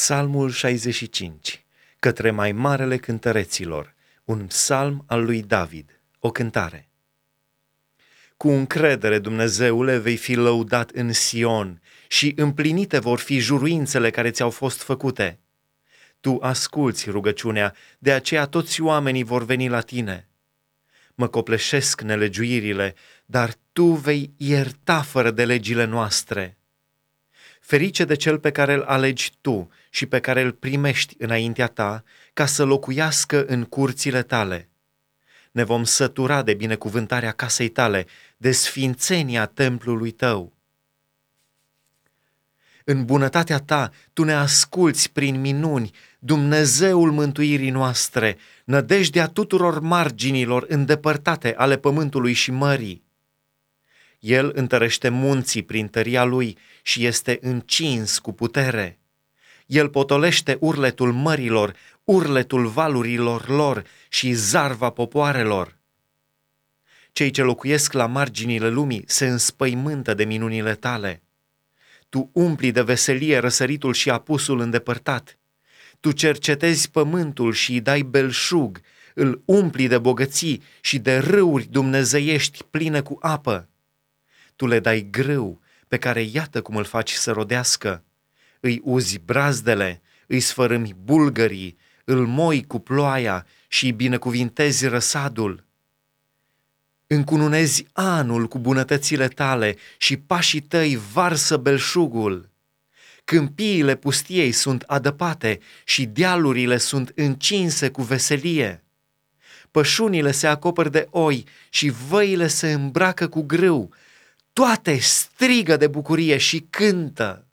Psalmul 65, către mai marele cântăreților, un psalm al lui David, o cântare. Cu încredere, Dumnezeule, vei fi lăudat în Sion și împlinite vor fi juruințele care ți-au fost făcute. Tu asculți rugăciunea, de aceea toți oamenii vor veni la tine. Mă copleșesc nelegiuirile, dar tu vei ierta fără de legile noastre. Ferice de cel pe care îl alegi tu și pe care îl primești înaintea ta, ca să locuiască în curțile tale. Ne vom sătura de binecuvântarea casei tale, de sfințenia templului tău. În bunătatea ta, tu ne asculți prin minuni, Dumnezeul mântuirii noastre, nădejdea tuturor marginilor îndepărtate ale pământului și mării. El întărește munții prin tăria lui și este încins cu putere. El potolește urletul mărilor, urletul valurilor lor și zarva popoarelor. Cei ce locuiesc la marginile lumii se înspăimântă de minunile tale. Tu umpli de veselie răsăritul și apusul îndepărtat. Tu cercetezi pământul și îi dai belșug, îl umpli de bogății și de râuri dumnezeiești pline cu apă tu le dai grâu, pe care iată cum îl faci să rodească. Îi uzi brazdele, îi sfărâmi bulgării, îl moi cu ploaia și îi binecuvintezi răsadul. Încununezi anul cu bunătățile tale și pașii tăi varsă belșugul. Câmpiile pustiei sunt adăpate și dealurile sunt încinse cu veselie. Pășunile se acopăr de oi și văile se îmbracă cu grâu, toate strigă de bucurie și cântă.